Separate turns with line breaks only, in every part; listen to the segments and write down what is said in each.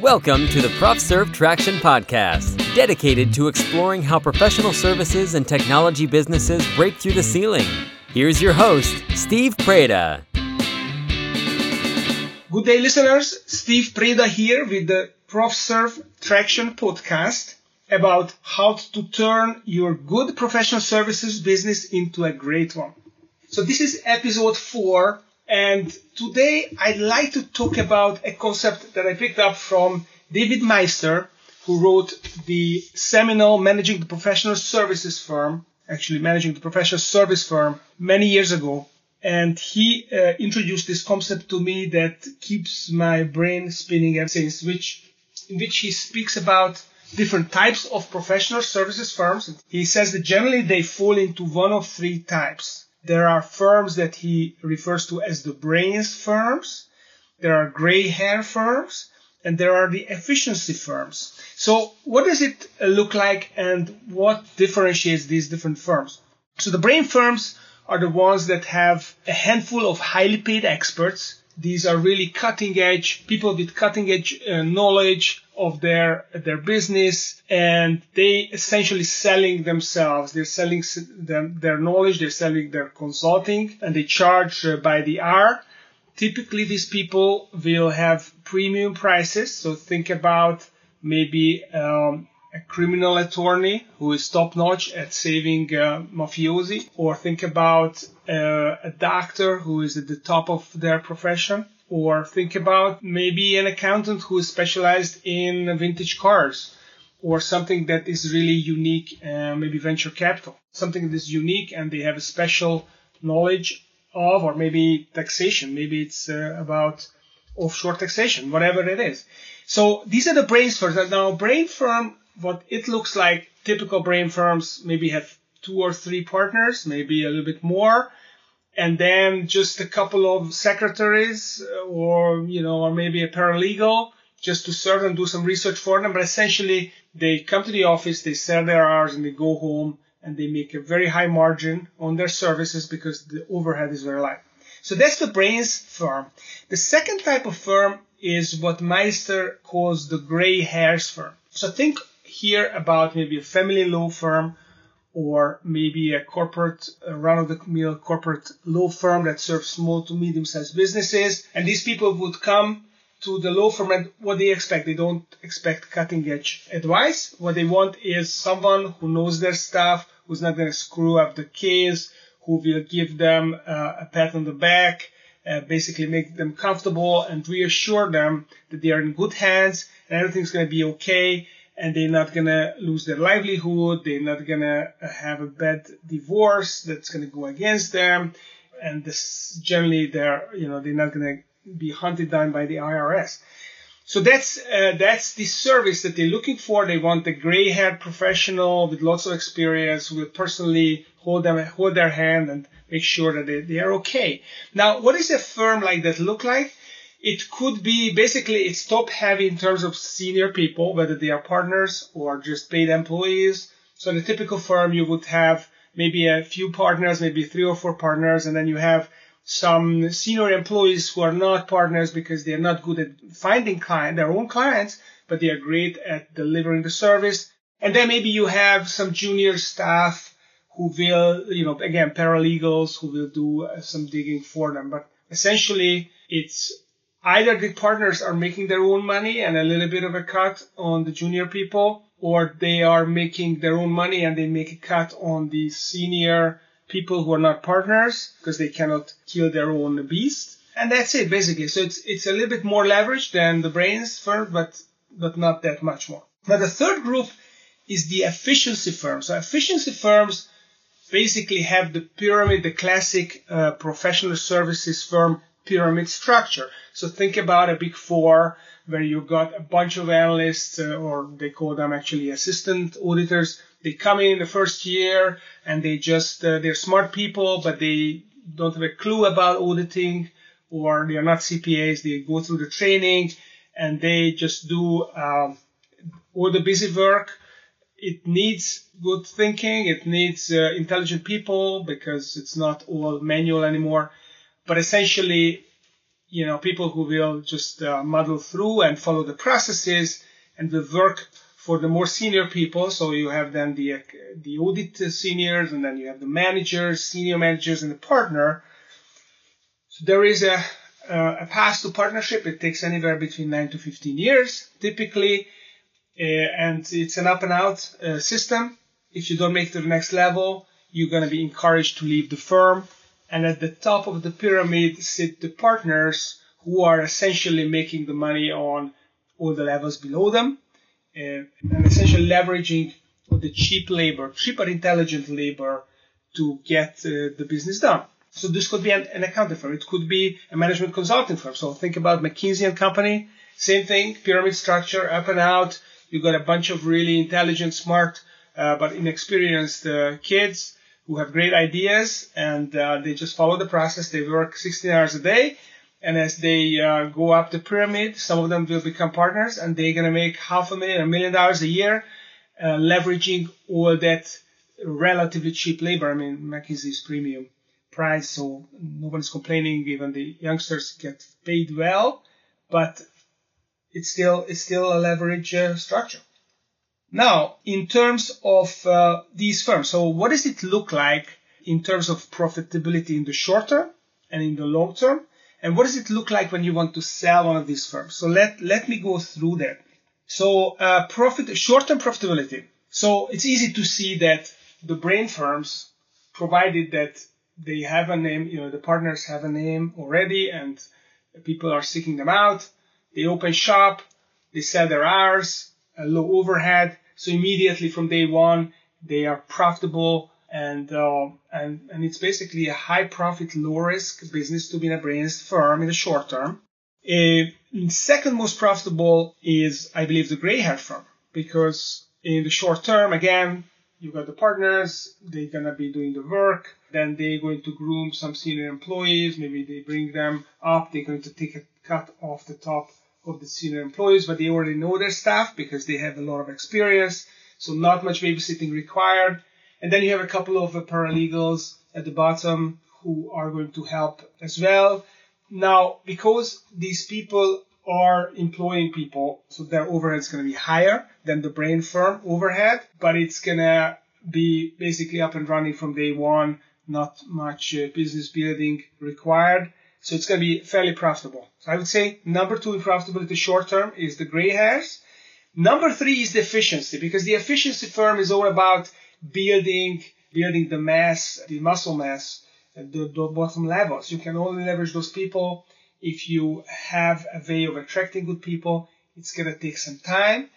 Welcome to the ProfServe Traction Podcast, dedicated to exploring how professional services and technology businesses break through the ceiling. Here's your host, Steve Preda.
Good day, listeners. Steve Preda here with the ProfServe Traction Podcast about how to turn your good professional services business into a great one. So this is episode four and today I'd like to talk about a concept that I picked up from David Maister, who wrote the seminal Managing the Professional Services firm, actually managing the professional service firm many years ago. And he uh, introduced this concept to me that keeps my brain spinning ever since, which, in which he speaks about different types of professional services firms. He says that generally they fall into one of three types. There are firms that he refers to as the brains firms. There are gray hair firms and there are the efficiency firms. So what does it look like and what differentiates these different firms? So the brain firms are the ones that have a handful of highly paid experts. These are really cutting edge people with cutting edge uh, knowledge of their their business and they essentially selling themselves. They're selling them, their knowledge they're selling their consulting and they charge uh, by the hour. Typically these people will have premium prices. So think about maybe um, a criminal attorney who is top notch at saving uh, mafiosi or think about a doctor who is at the top of their profession or think about maybe an accountant who is specialized in vintage cars or something that is really unique, uh, maybe venture capital, something that is unique and they have a special knowledge of, or maybe taxation, maybe it's uh, about offshore taxation, whatever it is. So these are the brain firms. Now, brain firm, what it looks like, typical brain firms maybe have two or three partners, maybe a little bit more and then just a couple of secretaries uh, or you know or maybe a paralegal just to serve and do some research for them. But essentially they come to the office they sell their hours and they go home and they make a very high margin on their services because the overhead is very light. So that's the brains firm. The second type of firm is what Maister calls the gray hairs firm. So think here about maybe a family law firm or maybe a corporate, a run-of-the-mill corporate law firm that serves small to medium-sized businesses. And these people would come to the law firm and what they expect. They don't expect cutting-edge advice. What they want is someone who knows their stuff, who's not going to screw up the case, who will give them uh, a pat on the back, uh, basically make them comfortable and reassure them that they are in good hands and everything's going to be okay and they're not gonna lose their livelihood. They're not gonna have a bad divorce that's gonna go against them, and this generally they're you know they're not gonna be hunted down by the IRS. So that's uh, that's the service that they're looking for. They want a gray-haired professional with lots of experience who will personally hold them hold their hand and make sure that they, they are okay. Now, what does a firm like that look like? It could be basically it's top heavy in terms of senior people, whether they are partners or just paid employees. So in a typical firm, you would have maybe a few partners, maybe three or four partners, and then you have some senior employees who are not partners because they are not good at finding client, their own clients, but they are great at delivering the service. And then maybe you have some junior staff who will, you know, again, paralegals who will do some digging for them. But essentially, it's either the partners are making their own money and a little bit of a cut on the junior people, or they are making their own money and they make a cut on the senior people who are not partners because they cannot kill their own beast. And that's it basically. So it's it's a little bit more leverage than the brains firm, but but not that much more. Now the third group is the efficiency firms. So efficiency firms basically have the pyramid, the classic uh, professional services firm pyramid structure. So think about a big four where you got a bunch of analysts, uh, or they call them actually assistant auditors. They come in the first year and they just, uh, they're smart people, but they don't have a clue about auditing or they are not CPAs. They go through the training and they just do um, all the busy work. It needs good thinking. It needs uh, intelligent people because it's not all manual anymore but essentially you know, people who will just uh, muddle through and follow the processes and will work for the more senior people. So you have then the uh, the audit seniors, and then you have the managers, senior managers, and the partner. So there is a a path to partnership. It takes anywhere between nine to 15 years, typically, uh, and it's an up and out uh, system. If you don't make it to the next level, you're going to be encouraged to leave the firm and at the top of the pyramid sit the partners who are essentially making the money on all the levels below them uh, and essentially leveraging the cheap labor, cheap or intelligent labor to get uh, the business done. So this could be an, an, accounting firm. It could be a management consulting firm. So think about McKinsey and Company. Same thing, pyramid structure, up and out. You got a bunch of really intelligent, smart, uh, but inexperienced uh, kids who have great ideas and uh, they just follow the process. They work 16 hours a day. And as they uh, go up the pyramid, some of them will become partners and they're going to make half a million, a million dollars a year, uh, leveraging all that relatively cheap labor. I mean, McKinsey's premium price, so no one's complaining even the youngsters get paid well, but it's still, it's still a leverage uh, structure. Now, in terms of uh, these firms, so what does it look like in terms of profitability in the short term and in the long term? And what does it look like when you want to sell one of these firms? So let, let me go through that. So uh, profit, short-term profitability. So it's easy to see that the brain firms, provided that they have a name, you know, the partners have a name already and people are seeking them out. They open shop, they sell their hours, low overhead. So immediately from day one, they are profitable and uh, and and it's basically a high profit, low risk business to be in a brains firm in the short term. A second most profitable is, I believe, the gray hair firm because in the short term, again, you got the partners, they're gonna be doing the work, then they're going to groom some senior employees, maybe they bring them up, they're going to take a cut off the top of the senior employees, but they already know their staff because they have a lot of experience. So not much babysitting required. And then you have a couple of paralegals at the bottom who are going to help as well. Now, because these people are employing people, so their overhead is going to be higher than the brain firm overhead, but it's going to be basically up and running from day one, not much uh, business building required. So it's going to be fairly profitable. So I would say number two in profitability short term is the gray hairs. Number three is the efficiency because the efficiency firm is all about building, building the mass, the muscle mass the, the bottom levels. You can only leverage those people if you have a way of attracting good people. It's going to take some time.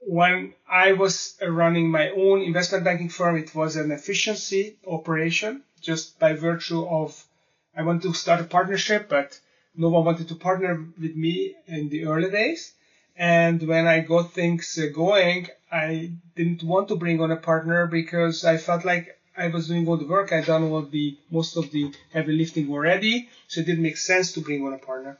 When I was running my own investment banking firm, it was an efficiency operation just by virtue of I wanted to start a partnership, but no one wanted to partner with me in the early days. And when I got things uh, going, I didn't want to bring on a partner because I felt like I was doing all the work. I'd done all the most of the heavy lifting already, so it didn't make sense to bring on a partner.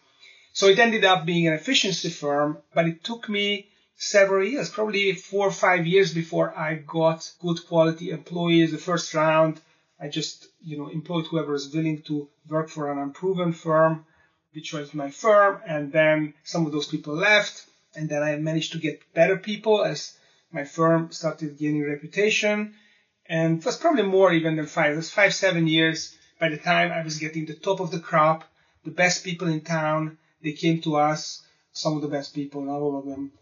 So it ended up being an efficiency firm, but it took me several years, probably four or five years before I got good quality employees. The first round, I just, you know, employed whoever is willing to work for an unproven firm, which was my firm. And then some of those people left. And then I managed to get better people as my firm started gaining reputation. And it was probably more even than five. It was five, seven years by the time I was getting the top of the crop, the best people in town. They came to us, some of the best people, not all of them.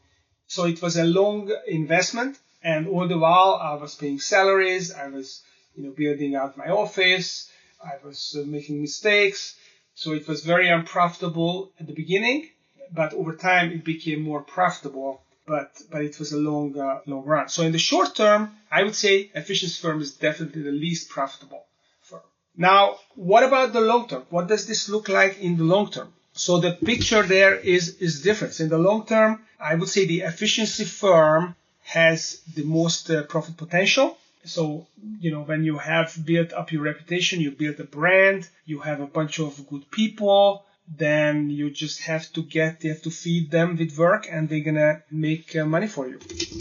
So it was a long investment. And all the while I was paying salaries. I was you know, building out my office. I was uh, making mistakes. So it was very unprofitable at the beginning, but over time it became more profitable. But, but it was a long, uh, long run. So in the short term, I would say efficiency firm is definitely the least profitable firm. Now, what about the long term? What does this look like in the long term? So the picture there is, is different. In the long term, I would say the efficiency firm has the most uh, profit potential so, you know, when you have built up your reputation, you build a brand, you have a bunch of good people, then you just have to get, you have to feed them with work and they're gonna make uh, money for you.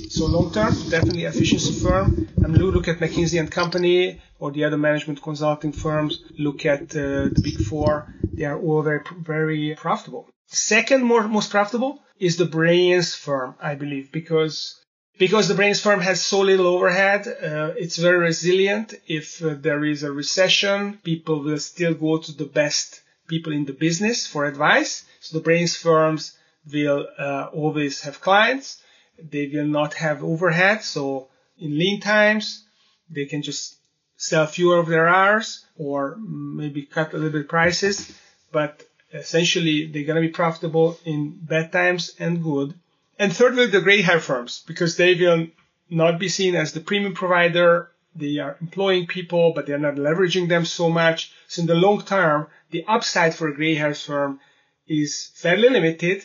So long term, definitely efficiency firm. And look at McKinsey and Company or the other management consulting firms. Look at uh, the big four. They are all very, very profitable. Second more, most profitable is the brains firm, I believe, because because the brains firm has so little overhead, uh, it's very resilient. If uh, there is a recession, people will still go to the best people in the business for advice. So the brains firms will uh, always have clients. They will not have overhead. So in lean times, they can just sell fewer of their hours or maybe cut a little bit prices. But essentially, they're going to be profitable in bad times and good. And thirdly, the gray hair firms, because they will not be seen as the premium provider. They are employing people, but they're not leveraging them so much. So in the long term, the upside for a gray hair firm is fairly limited.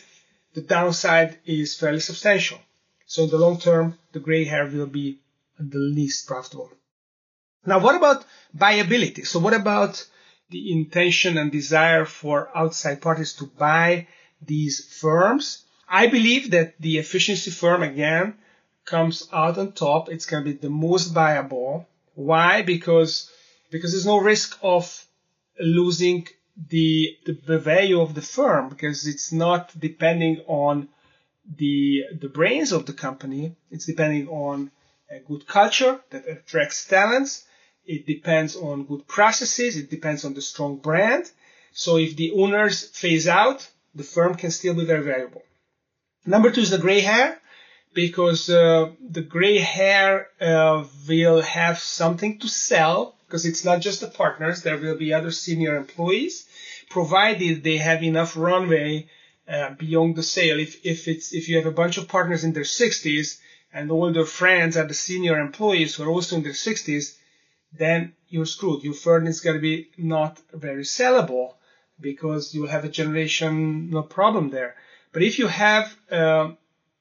The downside is fairly substantial. So in the long term, the gray hair will be the least profitable. Now, what about buyability? So what about the intention and desire for outside parties to buy these firms? I believe that the efficiency firm again comes out on top. It's going to be the most viable. Why? Because because there's no risk of losing the, the, value of the firm because it's not depending on the the brains of the company. It's depending on a good culture that attracts talents. It depends on good processes. It depends on the strong brand. So if the owners phase out, the firm can still be very valuable. Number two is the gray hair, because uh, the gray hair uh, will have something to sell, because it's not just the partners, there will be other senior employees, provided they have enough runway uh, beyond the sale. If, if, it's, if you have a bunch of partners in their 60s and all their friends are the senior employees who are also in their 60s, then you're screwed. Your firm is going to be not very sellable because you have a generational problem there. But if you have, um,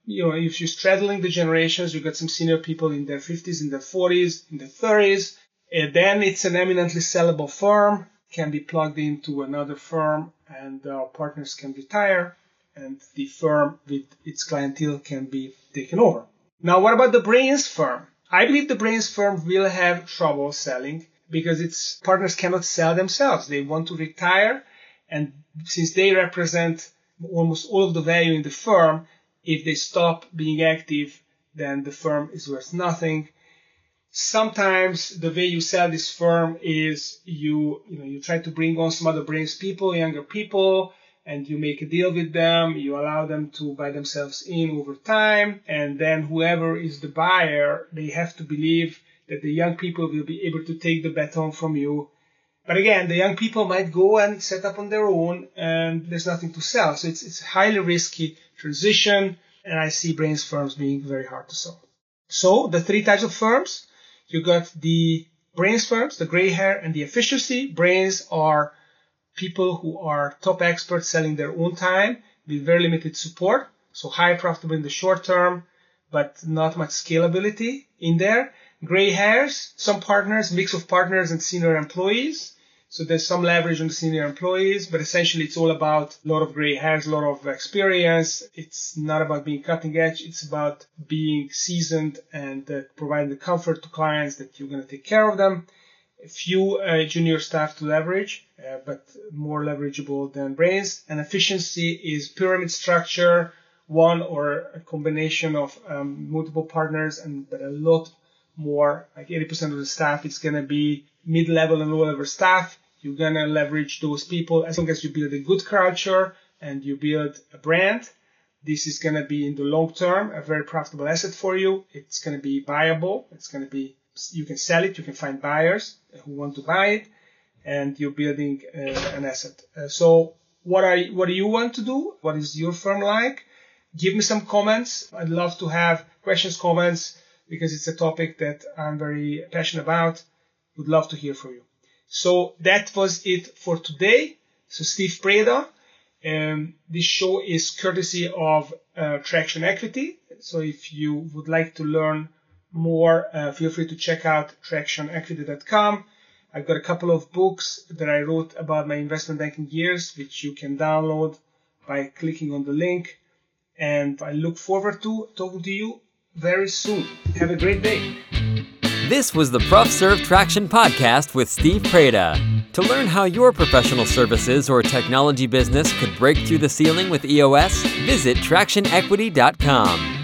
you know, if you're straddling the generations, you've got some senior people in their 50s, in their 40s, in their 30s, and then it's an eminently sellable firm, can be plugged into another firm, and uh, partners can retire, and the firm with its clientele can be taken over. Now, what about the brains firm? I believe the brains firm will have trouble selling because its partners cannot sell themselves. They want to retire, and since they represent almost all of the value in the firm. If they stop being active, then the firm is worth nothing. Sometimes the way you sell this firm is you, you know, you try to bring on some other brains people, younger people, and you make a deal with them. You allow them to buy themselves in over time. And then whoever is the buyer, they have to believe that the young people will be able to take the baton from you but again, the young people might go and set up on their own and there's nothing to sell. So it's, it's a highly risky transition and I see brains firms being very hard to sell. So the three types of firms, you got the brains firms, the gray hair and the efficiency. Brains are people who are top experts selling their own time with very limited support. So high profitable in the short term, but not much scalability in there. Gray hairs, some partners, mix of partners and senior employees. So there's some leverage on the senior employees, but essentially it's all about a lot of gray hairs, a lot of experience. It's not about being cutting edge. It's about being seasoned and uh, providing the comfort to clients that you're going to take care of them. A few uh, junior staff to leverage, uh, but more leverageable than brains. And efficiency is pyramid structure, one or a combination of um, multiple partners, and but a lot more, like 80% of the staff, is going to be mid-level and low-level staff you're gonna leverage those people as long as you build a good culture and you build a brand. This is gonna be in the long term a very profitable asset for you. It's gonna be viable. It's gonna be you can sell it. You can find buyers who want to buy it, and you're building uh, an asset. Uh, so what are what do you want to do? What is your firm like? Give me some comments. I'd love to have questions, comments, because it's a topic that I'm very passionate about. Would love to hear from you. So that was it for today. So Steve Preda. Um, this show is courtesy of uh, Traction Equity. So if you would like to learn more, uh, feel free to check out tractionequity.com. I've got a couple of books that I wrote about my investment banking years, which you can download by clicking on the link. And I look forward to talking to you very soon. Have a great day.
This was the ProfServe Traction Podcast with Steve Preda. To learn how your professional services or technology business could break through the ceiling with EOS, visit tractionequity.com.